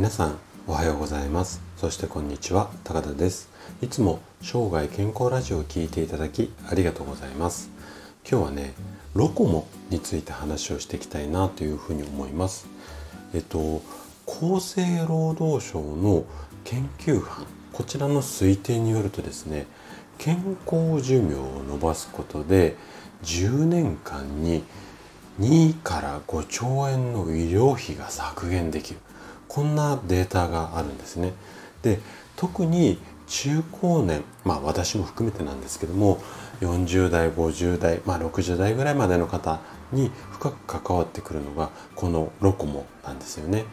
皆さんおはようございます。そしてこんにちは高田です。いつも生涯健康ラジオを聴いていただきありがとうございます。今日はねロコモについて話をしていきたいなというふうに思います。えっと厚生労働省の研究班こちらの推定によるとですね健康寿命を伸ばすことで10年間に2から5兆円の医療費が削減できる。こんなデータがあるんですね。で特に中高年まあ私も含めてなんですけども40代50代、まあ、60代ぐらいまでの方に深く関わってくるのがこのロコモなんですよね。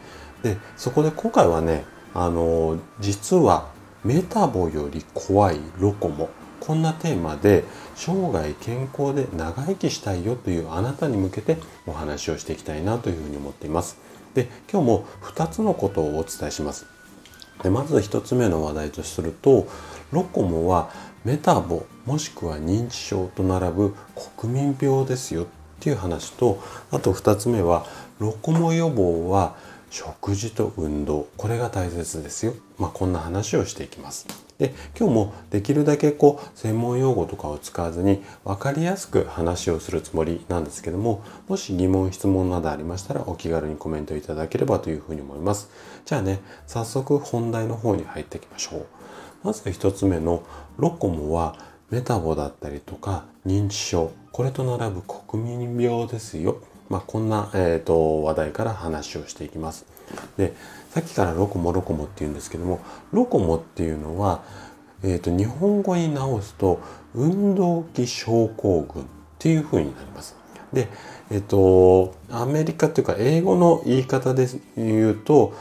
でそこで今回はねあの実はメタボより怖いロコモこんなテーマで生涯健康で長生きしたいよというあなたに向けてお話をしていきたいなというふうに思っています。で今日も2つのことをお伝えします。でまず1つ目の話題とするとロコモはメタボもしくは認知症と並ぶ国民病ですよっていう話とあと2つ目はロコモ予防は食事と運動これが大切ですよ、まあ、こんな話をしていきます。で今日もできるだけこう専門用語とかを使わずに分かりやすく話をするつもりなんですけどももし疑問質問などありましたらお気軽にコメントいただければというふうに思います。じゃあね早速本題の方に入っていきましょう。まず1つ目のロコモはメタボだったりとか認知症。これと並ぶ国民病ですよ。まあ、こんな、えーと、話題から話をしていきます。でさっきからロコモロコモって言うんですけどもロコモっていうのは、えーと、日本語に直すと運動器症候群っていう風になります。で、えっ、ー、とアメリカっていうか英語の言い方で言うと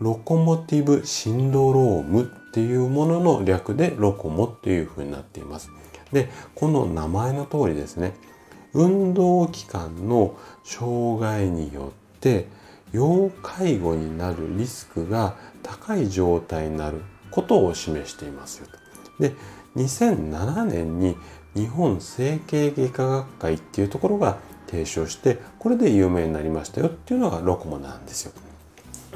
ロコモティブシンドロームっていうものの略でロコモっていう風になっています。でこの名前の通りですね運動器官の障害によって要介護になるリスクが高い状態になることを示していますよと。で2007年に日本整形外科学会っていうところが提唱してこれで有名になりましたよっていうのがロコモなんですよ。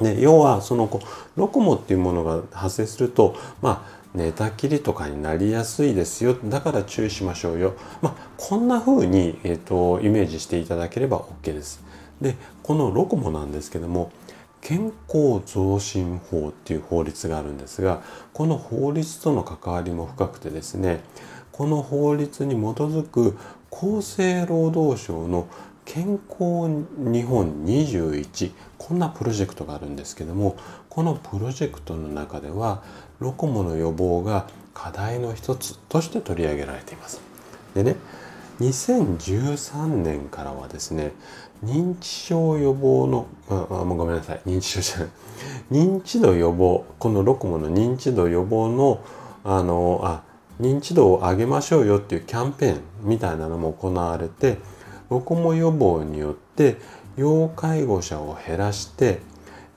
で要はそのロコモっていうものが発生するとまあ寝たきりとかになりやすいですよ。だから注意しましょうよ、まあ、こんな風に、えーと、イメージしていただければ OK です。でこのロコモなんですけども健康増進法っていう法律があるんですがこの法律との関わりも深くてですねこの法律に基づく厚生労働省の健康日本21こんなプロジェクトがあるんですけどもこのプロジェクトの中ではロコモの予防が課題の一つとして取り上げられています。でね2013年からはですね認知症予防のああごめんなさい認知症じゃない認知度予防このロコモの認知度予防のあのあ認知度を上げましょうよっていうキャンペーンみたいなのも行われてロコモ予防によって要介護者を減らして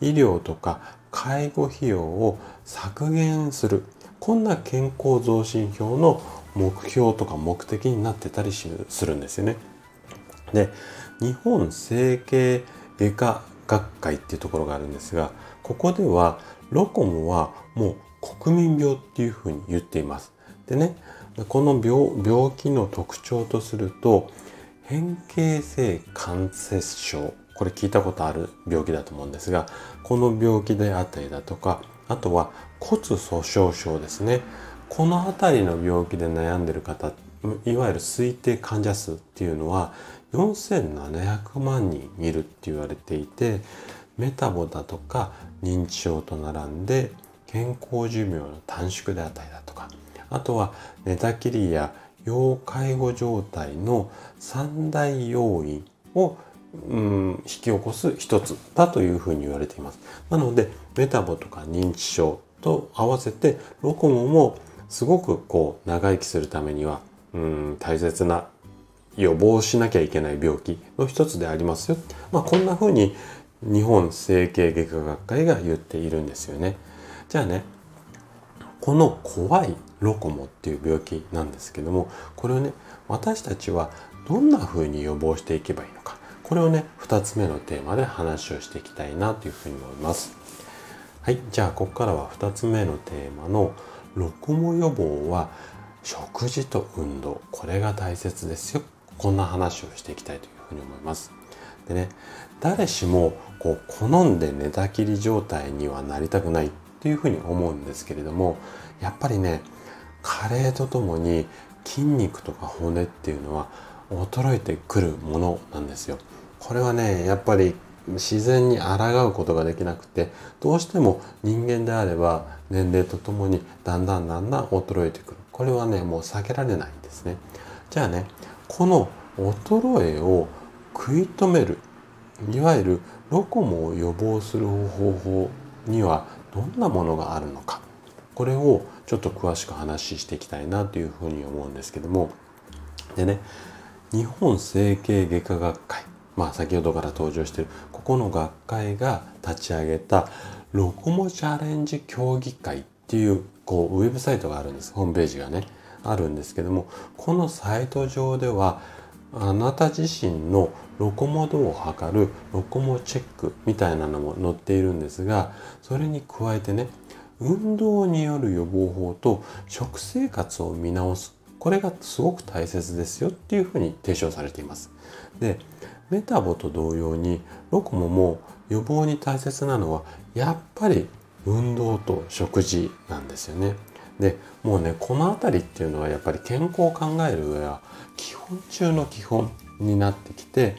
医療とか介護費用を削減するこんな健康増進表の目標とか目的になってたりするんですよね。で日本整形外科学会っていうところがあるんですがここではロコモはもう国民病っていうふうに言っています。でねこの病病気の特徴とすると変形性関節症これ聞いたことある病気だと思うんですがこの病気であったりだとかあとは骨粗しょう症ですね。この辺りの病気で悩んでる方いわゆる推定患者数っていうのは4700万人いるって言われていてメタボだとか認知症と並んで健康寿命の短縮であったりだとかあとは寝たきりや要介護状態の三大要因をうん、引き起こす一つだというふうに言われています。なのでメタボとか認知症と合わせてロコモもすごくこう長生きするためにはうん大切な予防しなきゃいけない病気の一つでありますよ。まあ、こんなふうに日本整形外科学会が言っているんですよね。じゃあねこの怖いロコモっていう病気なんですけどもこれをね私たちはどんなふうに予防していけばいいのかこれをね2つ目のテーマで話をしていきたいなというふうに思います。はいじゃあここからは2つ目のテーマのロコモ予防は食事と運動。これが大切ですよ。こんな話をしていきたいというふうに思います。でね誰しもこう好んで寝たきり状態にはなりたくないっていうふうに思うんですけれどもやっぱりね加齢とともに筋肉とか骨っていうのは衰えてくるものなんですよ。これはねやっぱり自然に抗うことができなくてどうしても人間であれば年齢とともにだんだんだんだん衰えてくる。これはねもう避けられないんですね。じゃあねこの衰えを食い止めるいわゆるロコモを予防する方法にはどんなものがあるのか。これをちょっと詳しく話していきたいなというふうに思うんですけども。でね日本整形外科学会。まあ先ほどから登場しているここの学会が立ち上げたロコモチャレンジ協議会っていうこうウェブサイトがあるんですホームページがねあるんですけどもこのサイト上ではあなた自身のロコモ度を測るロコモチェックみたいなのも載っているんですがそれに加えてね運動による予防法と食生活を見直すこれがすごく大切ですよっていうふうに提唱されています。でメタボと同様にロコモも予防に大切なのはやっぱり運動と食事なんですよね。でもうねこの辺りっていうのはやっぱり健康を考える上は基本中の基本になってきて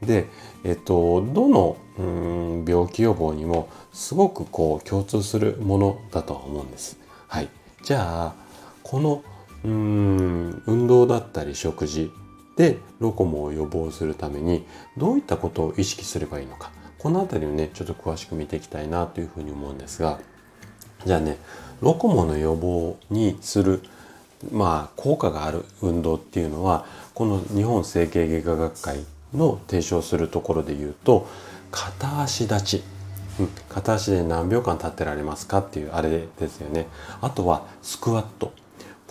で、えっと、どのうん病気予防にもすごくこう共通するものだとは思うんです。はい、じゃあこのうん運動だったり食事でロコモを予防するためにどういったことを意識すればいいのか。この辺りをねちょっと詳しく見ていきたいなというふうに思うんですがじゃあねロコモの予防にするまあ効果がある運動っていうのはこの日本整形外科学会の提唱するところで言うと片足立ち、うん、片足で何秒間立ってられますかっていうあれですよね。あとはスクワット。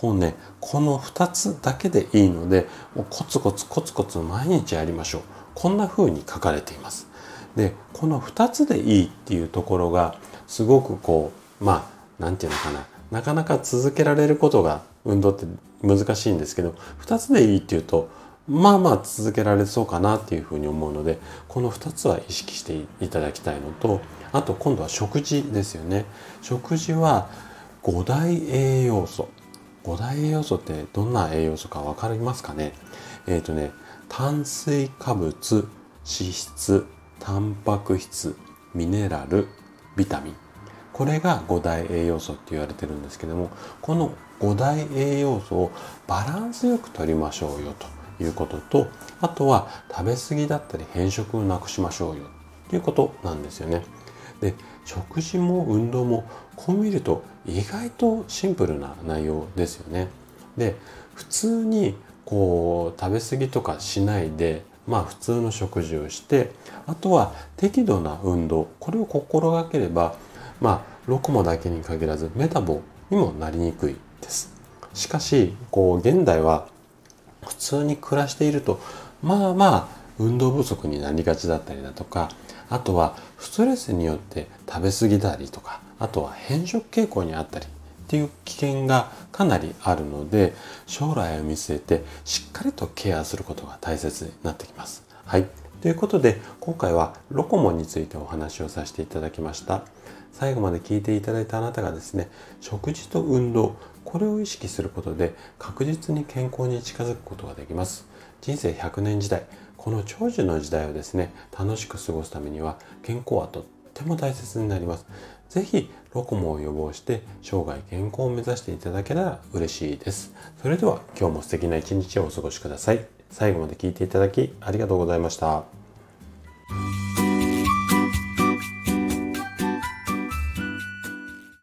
もうねこの2つだけでいいのでもうコツコツコツコツ毎日やりましょう。こんな風に書かれています。でこの2つでいいっていうところがすごくこうまあ何て言うのかな。なかなか続けられることが運動って難しいんですけど2つでいいっていうとまあまあ続けられそうかなっていうふうに思うのでこの2つは意識していただきたいのとあと今度は食事ですよね。食事は5大栄養素。5大栄養素ってどんな栄養素か分かりますかね？えっ、ー、とね炭水化物脂質タンパク質ミネラルビタミンこれが5大栄養素って言われてるんですけどもこの5大栄養素をバランスよく取りましょうよということとあとは食べ過ぎだったり変色をなくしましょうよっていうことなんですよね。で食事も運動もこう見ると意外とシンプルな内容ですよね。で普通にこう食べ過ぎとかしないでまあ普通の食事をしてあとは適度な運動これを心がければまあロコモだけに限らずメタボにもなりにくいです。しかしこう現代は普通に暮らしているとまあまあ運動不足になりがちだったりだとかあとはストレスによって食べ過ぎたりとかあとは変色傾向にあったりっていう危険がかなりあるので将来を見据えてしっかりとケアすることが大切になってきます。はい。ということで今回はロコモについてお話をさせていただきました。最後まで聞いていただいたあなたがですね食事と運動これを意識することで確実に健康に近づくことができます人生100年時代この長寿の時代をですね楽しく過ごすためには健康はとっても大切になります。是非ロコモを予防して生涯健康を目指していただけたら嬉しいです。それでは今日も素敵な一日をお過ごしください。最後まで聞いていただきありがとうございました。